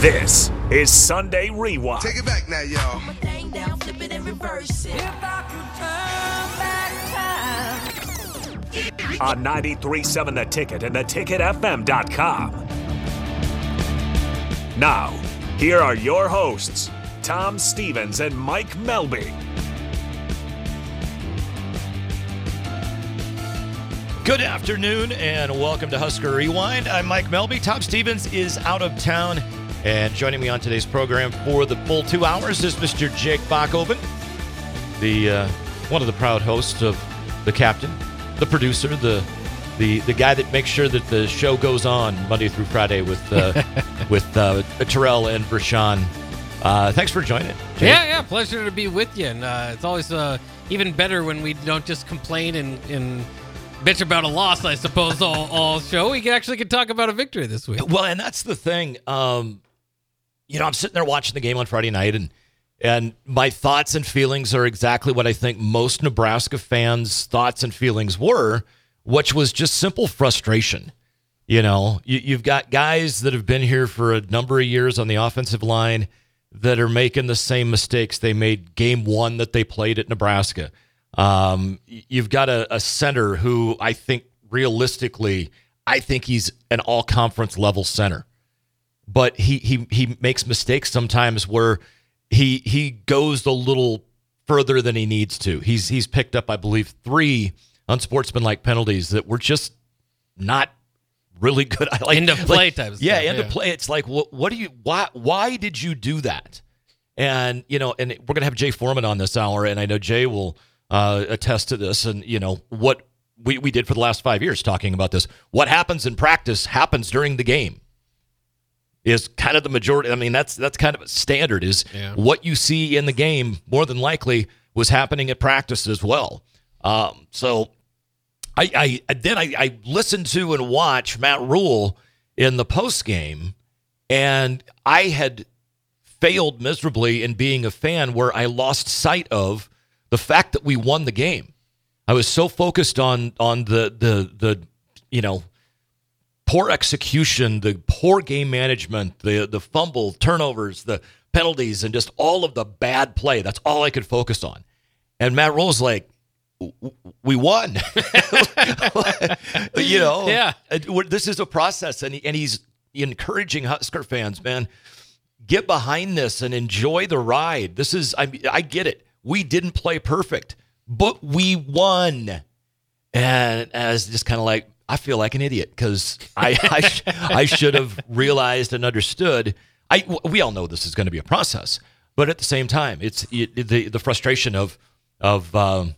This is Sunday Rewind. Take it back now, y'all. on 93.7 The Ticket and theticketfm.com. Now, here are your hosts, Tom Stevens and Mike Melby. Good afternoon and welcome to Husker Rewind. I'm Mike Melby. Tom Stevens is out of town, and joining me on today's program for the full two hours is Mr. Jake Bachhoven, the uh, one of the proud hosts of the captain, the producer, the the the guy that makes sure that the show goes on Monday through Friday with uh, with uh, Terrell and Rashawn. Uh, thanks for joining. Jake. Yeah, yeah, pleasure to be with you. And uh, it's always uh, even better when we don't just complain and, and bitch about a loss, I suppose, all, all show. We can actually can talk about a victory this week. Well, and that's the thing. Um, you know, I'm sitting there watching the game on Friday night, and and my thoughts and feelings are exactly what I think most Nebraska fans' thoughts and feelings were, which was just simple frustration. You know, you, you've got guys that have been here for a number of years on the offensive line that are making the same mistakes they made game one that they played at Nebraska. Um, you've got a, a center who I think realistically, I think he's an all conference level center. But he he he makes mistakes sometimes where he he goes a little further than he needs to. He's he's picked up, I believe, three unsportsmanlike penalties that were just not really good. I like End of play like, type of Yeah, stuff, end of play. It's like what what do you why why did you do that? And you know, and we're gonna have Jay Foreman on this hour, and I know Jay will uh, attest to this. And you know what we we did for the last five years talking about this. What happens in practice happens during the game. Is kind of the majority. I mean, that's that's kind of a standard. Is Yeah. what you see in the game more than likely was happening at practice as well. Um, so I, I then I, I listened to and watched Matt Rhule in the post game, and I had failed miserably in being a fan where I lost sight of the fact that we won the game. I was so focused on on the the the you know poor execution, the poor game management, the the fumble, turnovers, the penalties, and just all of the bad play. That's all I could focus on. And Matt Rhule's like, "W- w- we won. you know, Yeah. This is a process, and he, and he's encouraging Husker fans, man, get behind this and enjoy the ride. This is, I I get it. We didn't play perfect, but we won. And as just kind of like, I feel like an idiot because I I, sh- I should have realized and understood. I we all know this is going to be a process, but at the same time, it's it, the the frustration of of um,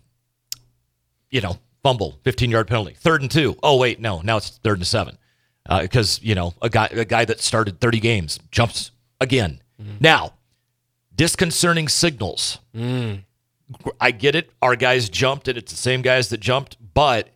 you know fumble, fifteen yard penalty, third and two. Oh wait, no, now it's third and seven uh, because you know a guy a guy that started thirty games jumps again. Mm. Now, disconcerting signals. Mm. I get it. Our guys jumped, and it's the same guys that jumped, but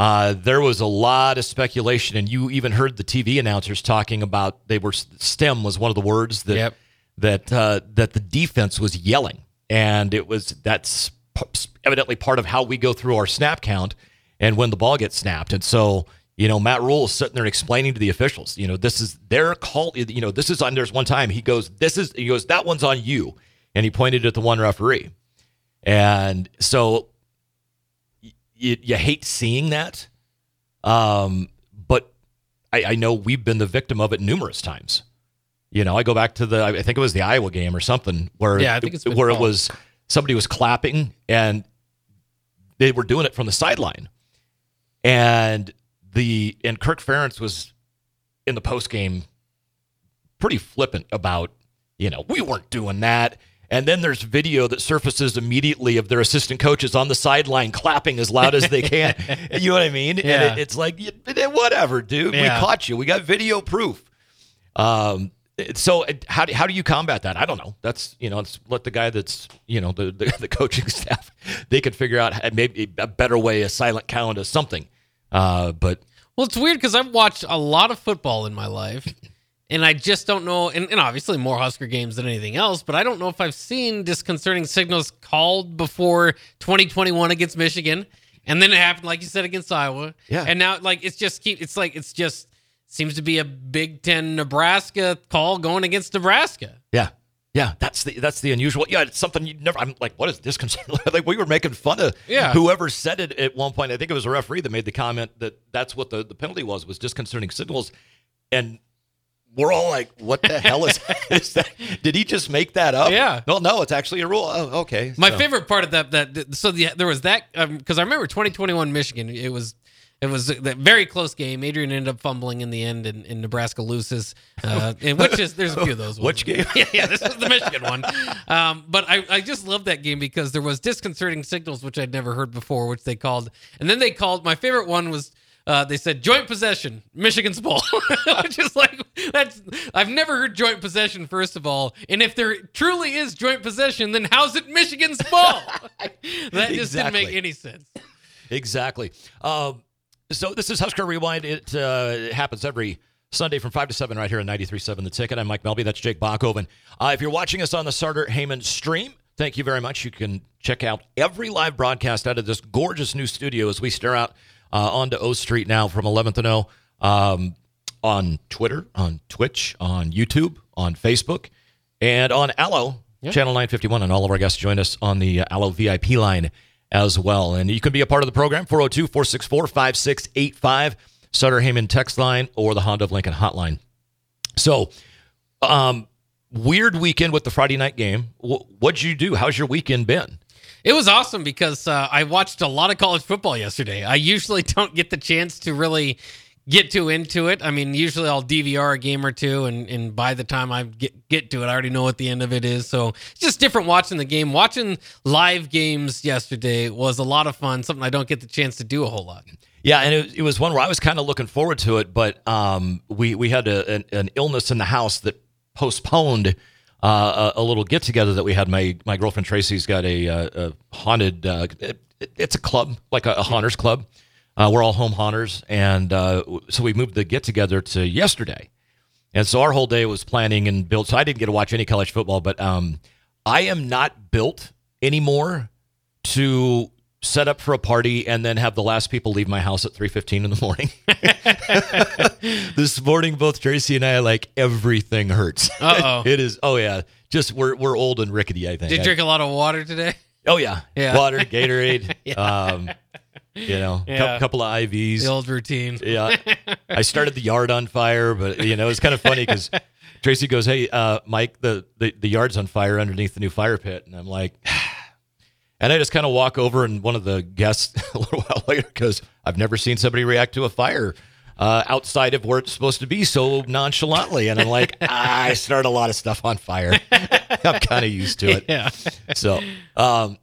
uh, there was a lot of speculation, and you even heard the TV announcers talking about they were STEM was one of the words that Yep. that uh, that the defense was yelling, and it was that's p- evidently part of how we go through our snap count and when the ball gets snapped, and so. You know, Matt Rhule is sitting there explaining to the officials, you know, this is their call. You know, this is on. There's one time he goes, "This is," he goes, "That one's on you," and he pointed at the one referee. And so you, you hate seeing that. Um, but I, I know we've been the victim of it numerous times. You know, I go back to the, I think it was the Iowa game or something where, Yeah, I think it's where it was somebody was clapping and they were doing it from the sideline. And the, and Kirk Ferentz was in the post game pretty flippant about, you know, we weren't doing that. And then there's video that surfaces immediately of their assistant coaches on the sideline clapping as loud as they can. you know what I mean? And Yeah. it, it's like, whatever, dude. We caught you. We got video proof. Um, so how do, how do you combat that? I don't know. That's you know, it's let the guy that's you know the the, the coaching staff they could figure out maybe a better way, a silent count, or something. Uh, but Well, it's weird because I've watched a lot of football in my life, and I just don't know. And, and obviously more Husker games than anything else, but I don't know if I've seen disconcerting signals called before 2021 against Michigan, and then it happened like you said against Iowa. Yeah. and now like it's just keep. It's like it's just seems to be a Big Ten Nebraska call going against Nebraska. Yeah. Yeah, that's the that's the unusual. Yeah, it's something you never. I'm like, what is this concern? like we were making fun of Yeah. whoever said it at one point. I think it was a referee that made the comment that that's what the, the penalty was was disconcerting signals, and we're all like, what the hell is, is that? Did he just make that up? Yeah. No, no, it's actually a rule. Oh, okay. My So- favorite part of that that so the, there was that because I remember 2021 Michigan. It was it was a very close game. Adrian ended up fumbling in the end, and, and Nebraska loses. Uh, and which is there's a few of those. Which game? yeah, yeah, this was the Michigan one. Um, but I, I just love that game because there was disconcerting signals which I'd never heard before, which they called, and then they called. My favorite one was. Uh, they said joint possession, Michigan's ball, which is like that's. I've never heard joint possession. First of all, and if there truly is joint possession, then how's it Michigan's ball? that just didn't make any sense. Exactly. Um, so this is Husker Rewind. It uh, happens every Sunday from 5 to 7 right here on 93.7 The Ticket. I'm Mike Melby. That's Jake Bachhoven. Uh, if you're watching us on the Sarter Heyman stream, thank you very much. You can check out every live broadcast out of this gorgeous new studio as we stare out uh, onto O Street now from 11th and O um, on Twitter, on Twitch, on YouTube, on Facebook, and on Allo, Channel 951. And all of our guests join us on the uh, Allo VIP line as well. And you can be a part of the program, 402 464 5685, Sutter Heyman text line, or the Honda of Lincoln hotline. So, um, weird weekend with the Friday night game. Wh- what'd you do? How's your weekend been? It was awesome because uh, I watched a lot of college football yesterday. I usually don't get the chance to really get too into it. I mean, usually I'll DVR a game or two, and, and by the time I get get to it, I already know what the end of it is. So it's just different watching the game. Watching live games yesterday was a lot of fun. Something I don't get the chance to do a whole lot. Yeah, and it, it was one where I was kind of looking forward to it, but um, we we had a, an, an illness in the house that postponed uh, a, a little get together that we had. My my girlfriend Tracy's got a, uh a haunted. Uh, it, it's a club, like a, a haunters club. Uh, we're all home haunters, and so we moved the get together to yesterday. And so our whole day was planning and built. So I didn't get to watch any college football, but um, I am not built anymore to set up for a party and then have the last people leave my house at 3.15 in the morning this morning both tracy and i like everything hurts Uh-oh. it is oh yeah just we're, we're old and rickety i think Did you I- drink a lot of water today? oh yeah, Yeah. water gatorade um, you know a Yeah. couple of ivs The old routine. yeah. I started the yard on fire, but you know, it's kind of funny because Tracy goes, Hey, uh, Mike, the, the, the yard's on fire underneath the new fire pit. And I'm like, and I just kind of walk over and one of the guests a little while later goes, I've never seen somebody react to a fire uh, outside of where it's supposed to be so nonchalantly. And I'm like, I start a lot of stuff on fire. I'm kind of used to it. Yeah. So, um,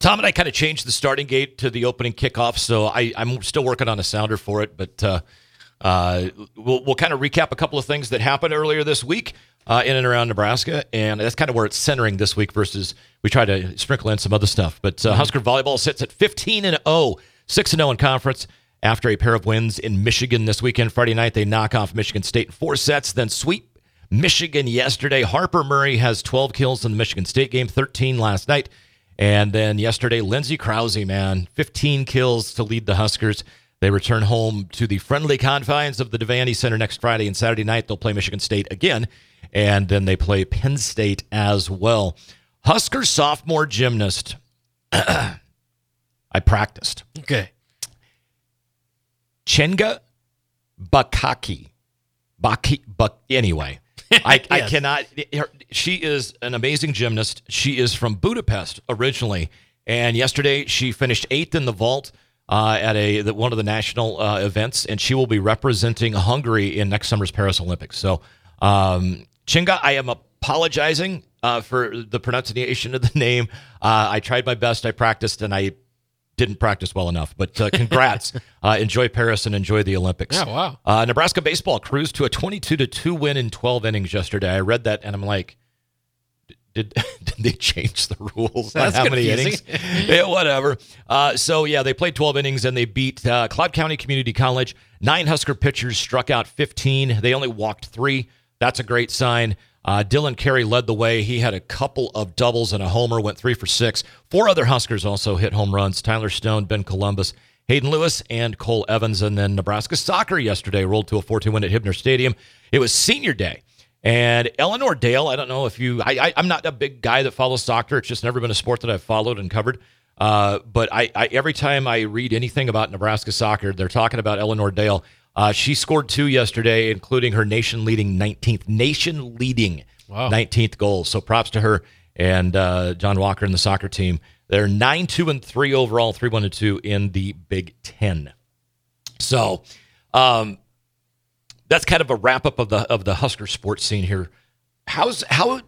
Tom and I kind of changed the starting gate to the opening kickoff, so I, I'm still working on a sounder for it. But uh, uh, we'll, we'll kind of recap a couple of things that happened earlier this week uh, in and around Nebraska, and that's kind of where it's centering this week. Versus we try to sprinkle in some other stuff. But uh, Husker volleyball sits at 15 and 0, 6 and 0 in conference after a pair of wins in Michigan this weekend. Friday night they knock off Michigan State in four sets, then sweep Michigan yesterday. Harper Murray has 12 kills in the Michigan State game, 13 last night. And then yesterday, Lindsey Krause, man, 15 kills to lead the Huskers. They return home to the friendly confines of the Devaney Center next Friday and Saturday night. They'll play Michigan State again, and then they play Penn State as well. Husker sophomore gymnast. I practiced. Okay. Chenga Bakaki. Baki, but anyway, I, I cannot. She is an amazing gymnast. She is from Budapest originally, and yesterday she finished eighth in the vault uh, at a the, one of the national uh, events, and she will be representing Hungary in next summer's Paris Olympics. So, um, Chinga, I am apologizing uh, for the pronunciation of the name. Uh, I tried my best. I practiced, and I didn't practice well enough. But uh, congrats. uh, enjoy Paris and enjoy the Olympics. Yeah, wow. Uh, Nebraska baseball cruised to a 22 to 2 win in 12 innings yesterday. I read that and I'm like, did, did they change the rules That's on how many innings? yeah, whatever. Uh, so, yeah, they played 12 innings and they beat uh, Cloud County Community College. Nine Husker pitchers struck out 15. They only walked three. That's a great sign. Uh, Dylan Carey led the way. He had a couple of doubles and a homer, went three for six. Four other Huskers also hit home runs Tyler Stone, Ben Columbus, Hayden Lewis and Cole Evans. And then Nebraska soccer yesterday rolled to a 4 2 win at Hibner Stadium. It was senior day. And Eleanor Dale, I don't know if you, I, I, am not a big guy that follows soccer. It's just never been a sport that I've followed and covered. Uh, but I, I, every time I read anything about Nebraska soccer, they're talking about Eleanor Dale. Uh, she scored two yesterday, including her nation leading 19th, nation leading wow. 19th goal. So props to her and uh, John Walker and the soccer team. They're 9 2 and 3 overall, 3 1 2 in the Big Ten. So, um, that's kind of a wrap up of the of the Husker sports scene here. How's how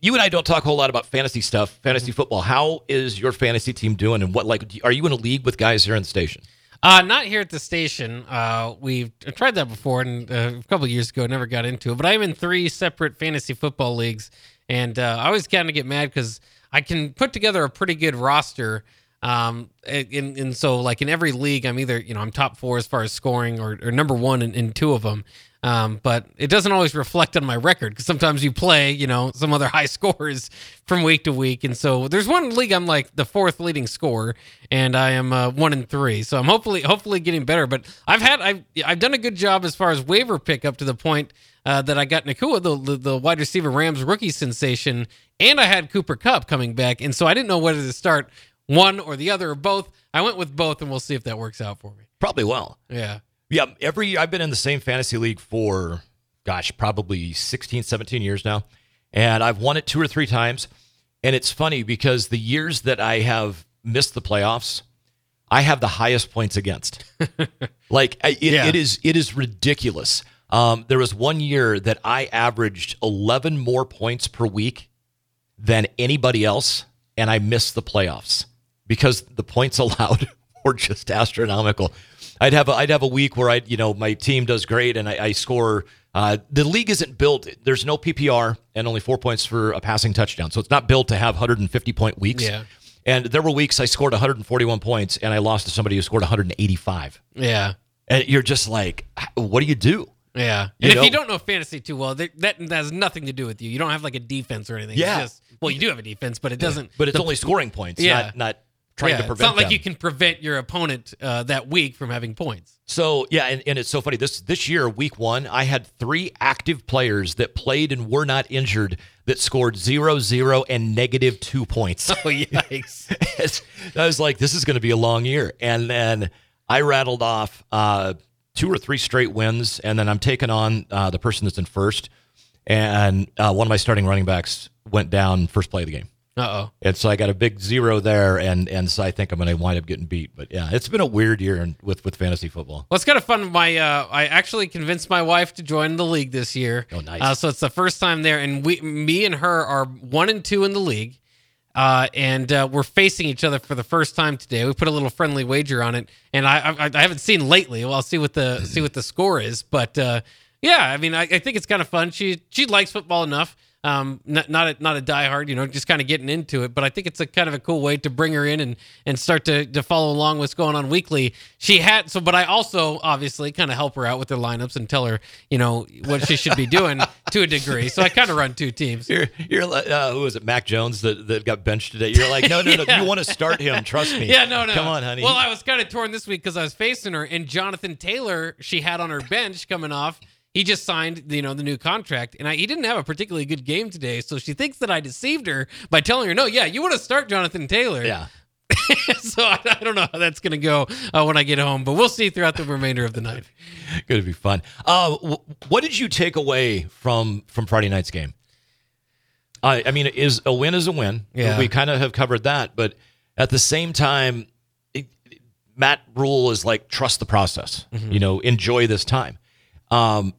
you and I don't talk a whole lot about fantasy stuff, fantasy football. How is your fantasy team doing, and what like are you in a league with guys here in the station? Uh, not here at the station. Uh, we've tried that before, and uh, a couple years ago, never got into it. But I'm in three separate fantasy football leagues, and uh, I always kind of get mad because I can put together a pretty good roster um, and, and so like in every league, I'm either, you know, I'm top four as far as scoring or, or number one in, in two of them. Um, but it doesn't always reflect on my record because sometimes you play, you know, some other high scores from week to week. And so there's one league I'm like the fourth leading scorer, and I am uh, one in three. So I'm hopefully hopefully getting better. But I've had I've I've done a good job as far as waiver pick up to the point uh, that I got Nacua, the, the, the wide receiver Rams rookie sensation, and I had Cooper Kupp coming back, and so I didn't know whether to start one or the other or both. I went with both, and we'll see if that works out for me. Probably well. Yeah. Yeah. Every I've been in the same fantasy league for, gosh, probably 16, 17 years now. And I've won it two or three times. And it's funny because the years that I have missed the playoffs, I have the highest points against. like it, yeah. it is, it is ridiculous. Um, there was one year that I averaged 11 more points per week than anybody else, and I missed the playoffs because the points allowed were just astronomical. I'd have a, I'd have a week where I you know my team does great and I, I score. Uh, the league isn't built. There's no PPR and only four points for a passing touchdown, so it's not built to have 150 point weeks. Yeah. And there were weeks I scored 141 points and I lost to somebody who scored 185. Yeah. And you're just like, what do you do? Yeah. You and know? if you don't know fantasy too well, that, that has nothing to do with you. You don't have like a defense or anything. Yeah. Just, well, you do have a defense, but it doesn't. But it's the, only scoring points, yeah. not, not trying yeah, to prevent It's not like them. you can prevent your opponent uh, that week from having points. So, yeah, and, and it's so funny. This this year, week one, I had three active players that played and were not injured that scored zero, zero, and negative two points. Oh, yikes. I was like, this is going to be a long year. And then I rattled off uh, two or three straight wins, and then I'm taking on uh, the person that's in first. And uh, one of my starting running backs went down first play of the game. Uh oh. And so I got a big zero there, and and so I think I'm going to wind up getting beat. But yeah, it's been a weird year in, with with fantasy football. Well, it's kind of fun. My uh, I actually convinced my wife to join the league this year. Oh, nice. Uh, so it's the first time there, and we, me and her are one and two in the league. Uh, and uh, we're facing each other for the first time today. We put a little friendly wager on it, and I I, I haven't seen lately. Well, I'll see what the see what the score is, but uh, yeah, I mean, I, I think it's kind of fun. She she likes football enough. Um, not not a, not a diehard, you know, just kind of getting into it. But I think it's a kind of a cool way to bring her in and and start to to follow along what's going on weekly. She had so, but I also obviously kind of help her out with her lineups and tell her, you know, what she should be doing to a degree. So I kind of run two teams. You're you're uh, who was it, Mac Jones that, that got benched today? You're like, no, no, no, you want to start him? Trust me. Yeah, no, no. Come on, honey. Well, I was kind of torn this week because I was facing her and Jonathan Taylor. She had on her bench coming off he just signed you know the new contract and I, he didn't have a particularly good game today so she thinks that i deceived her by telling her no yeah you want to start jonathan taylor. Yeah. So I, I, don't know how that's going to go uh, when i get home but we'll see throughout the remainder of the night. Going to be fun. Uh, w- what did you take away from from friday night's game? Uh, i mean is a win is a win. Yeah. we kind of have covered that but at the same time it, matt Rhule is like trust the process. Mm-hmm. you know enjoy this time. Um,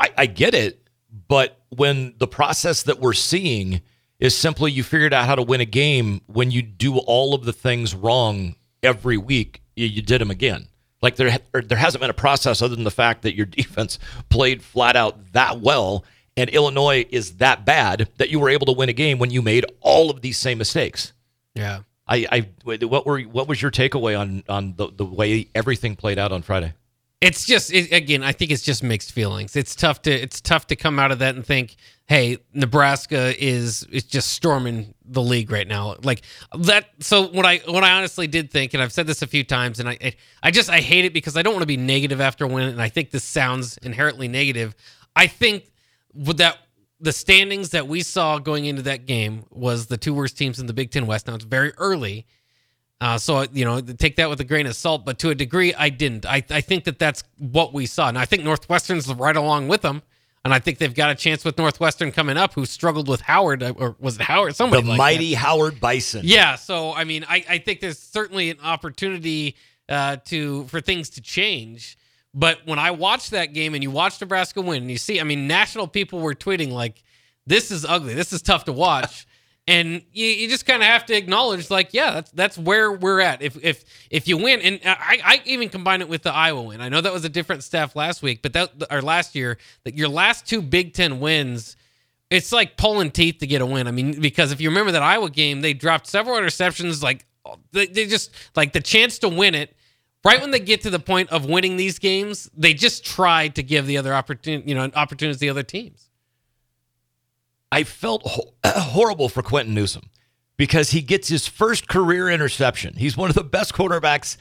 I, I get it, but when the process that we're seeing is simply you figured out how to win a game when you do all of the things wrong every week, you, you did them again. Like there, there hasn't been a process other than the fact that your defense played flat out that well, and Illinois is that bad that you were able to win a game when you made all of these same mistakes. Yeah. I, I what were what was your takeaway on on the, the way everything played out on Friday? It's just it, again i think it's just mixed feelings. It's tough to it's tough to come out of that and think hey nebraska is is just storming the league right now. Like that so what i what i honestly did think and i've said this a few times and i i, I just i hate it because i don't want to be negative after a win and i think this sounds inherently negative. I think with that the standings that we saw going into that game was the two worst teams in the big ten west. Now it's very early uh, so you know, take that with a grain of salt. But to a degree, I didn't. I, I think that that's what we saw, and I think Northwestern's right along with them. And I think they've got a chance with Northwestern coming up, who struggled with Howard, uh, or was it Howard? Somebody the like mighty that. Howard Bison. Yeah. So I mean, I, I think there's certainly an opportunity uh, to for things to change. But when I watched that game and you watch Nebraska win, and you see, I mean, national people were tweeting like, "This is ugly. This is tough to watch." And you, you just kind of have to acknowledge like yeah that's that's where we're at. If if if you win and I, I even combine it with the iowa win. I know that was a different staff last week but that or last year that your last two big ten wins it's like pulling teeth to get a win. I mean because if you remember that iowa game they dropped several interceptions like oh, they, they just like the chance to win it right when they get to the point of winning these games they just try to give the other opportunity you know opportunities to the other teams I felt ho- horrible for Quinton Newsome because he gets his first career interception. He's one of the best quarterbacks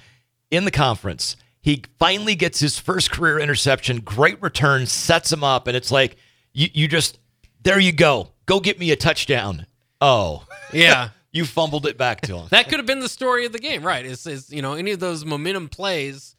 in the conference. He finally gets his first career interception. Great return, sets him up, and it's like you, you just there you go. Go get me a touchdown. Oh, yeah. you fumbled it back to him. that could have been the story of the game, right? Is is you know any of those momentum plays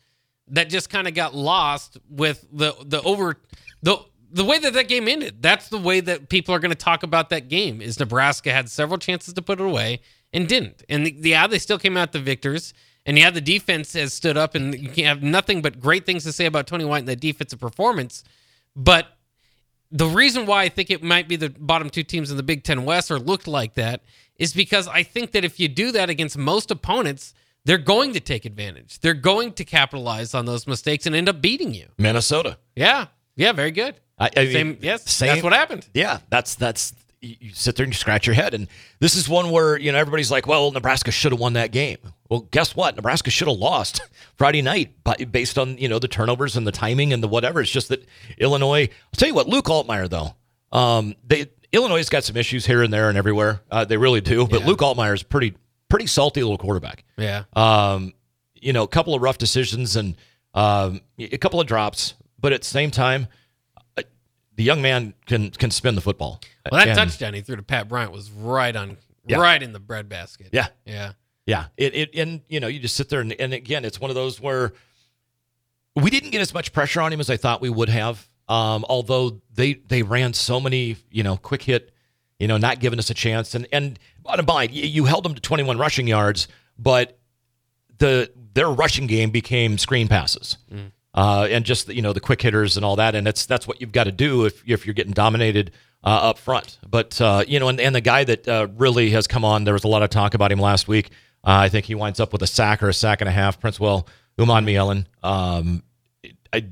that just kind of got lost with the the over the the way that that game ended. That's the way that people are going to talk about that game. Is Nebraska had several chances to put it away and didn't, and the, yeah, they still came out the victors. And yeah, the defense has stood up, and you can have nothing but great things to say about Tony White and the defensive performance. But the reason why I think it might be the bottom two teams in the Big Ten West or looked like that is because I think that if you do that against most opponents, they're going to take advantage. They're going to capitalize on those mistakes and end up beating you. Minnesota. Yeah. Yeah, very good. I, I mean, Same, yes, same- that's what happened. Yeah, that's that's you you sit there and you scratch your head, and this is one where you know everybody's like, "Well, Nebraska should have won that game." Well, guess what? Nebraska should have lost Friday night, but based on you know the turnovers and the timing and the whatever. It's just that Illinois. I'll tell you what, Luke Altmaier though, um, they Illinois has got some issues here and there and everywhere. Uh, they really do, but Yeah. Luke Altmaier is pretty pretty salty little quarterback. Yeah. Um, you know, a couple of rough decisions and um, a couple of drops, but at the same time, uh, the young man can can spin the football. Well, that And- touchdown he threw to Pat Bryant was right on, Yeah. right in the breadbasket. Yeah, Yeah. yeah. It, it and you know you just sit there and, and again it's one of those where we didn't get as much pressure on him as I thought we would have. Um, although they they ran so many you know quick hit, you know not giving us a chance and and bottom line you, you held them to 21 rushing yards, but the their rushing game became screen passes. Uh, and just you know the quick hitters and all that, and that's that's what you've got to do if if you're getting dominated uh, up front. But uh, you know, and, and the guy that uh, really has come on, there was a lot of talk about him last week. Uh, I think he winds up with a sack or a sack and a half. Princewell Umanmielen, um, I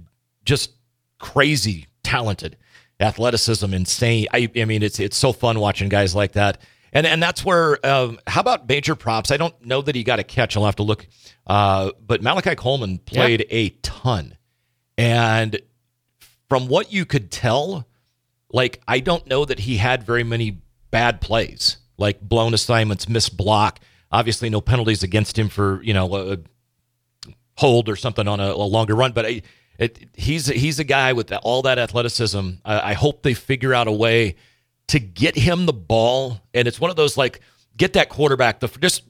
just crazy talented, athleticism insane. I, I mean, it's it's so fun watching guys like that. And and that's where um, how about major props? I don't know that he got a catch. I'll have to look. Uh, but Malachi Coleman played a ton, and from what you could tell, like I don't know that he had very many bad plays, like blown assignments, missed block. Obviously, no penalties against him for you know a hold or something on a, a longer run. But I, it, he's he's a guy with all that athleticism. I, I hope they figure out a way to get him the ball, and it's one of those like get that quarterback the just.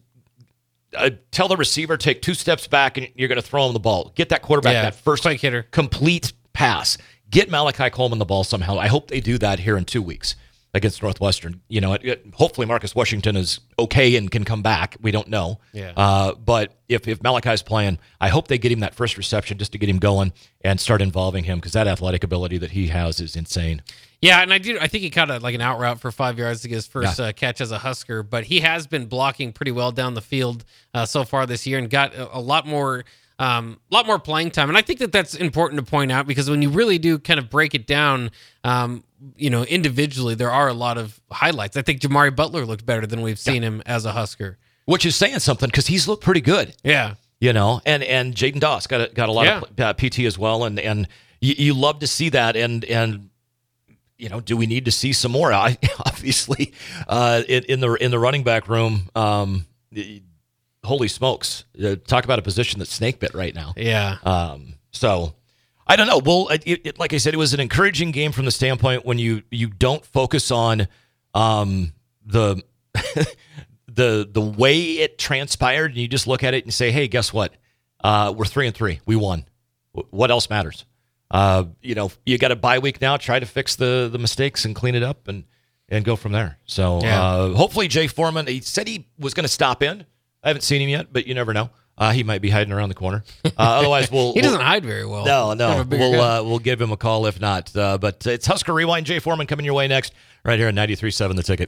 Uh, tell the receiver take two steps back and you're going to throw him the ball. Get that quarterback Yeah, that first hitter. complete pass. Get Malachi Coleman the ball somehow. I hope they do that here in two weeks against Northwestern. You know, it, it- hopefully Marcus Washington is okay and can come back. We don't know. Yeah. Uh, but if if Malachi's playing, I hope they get him that first reception just to get him going and start involving him because that athletic ability that he has is insane. Yeah, and I do. I think he caught a, like an out route for five yards to get his first Yeah. uh, catch as a Husker, but he has been blocking pretty well down the field uh, so far this year and got a, a lot more, um, a lot more playing time. And I think that that's important to point out because when you really do kind of break it down, um, you know, individually, there are a lot of highlights. I think Jamari Butler looked better than we've seen him as a Husker. Which is saying something because he's looked pretty good. Yeah, you know, and and Jaden Doss got a, got a lot Yeah. of uh, PT as well, and and you, you love to see that, and and you know, do we need to see some more? I obviously uh, in, in the in the running back room. Um, holy smokes! Uh, talk about a position that's snake bit right now. Yeah. Um, so I don't know. Well, it, it, like I said, it was an encouraging game from the standpoint when you you don't focus on um, the the the way it transpired, and you just look at it and say, "Hey, guess what? Uh, we're three and three. We won. W- What else matters?" Uh, you know, you got a bye week now. Try to fix the the mistakes and clean it up and and go from there. So Yeah. uh, hopefully, Jay Foreman. He said he was going to stop in. I haven't seen him yet, but you never know. Uh, he might be hiding around the corner. Uh, otherwise, we'll He we'll- doesn't hide very well. no, no. We'll uh, we'll give him a call if not. Uh, but it's Husker Rewind. Jay Foreman coming your way next, right here on 93.7 The Ticket.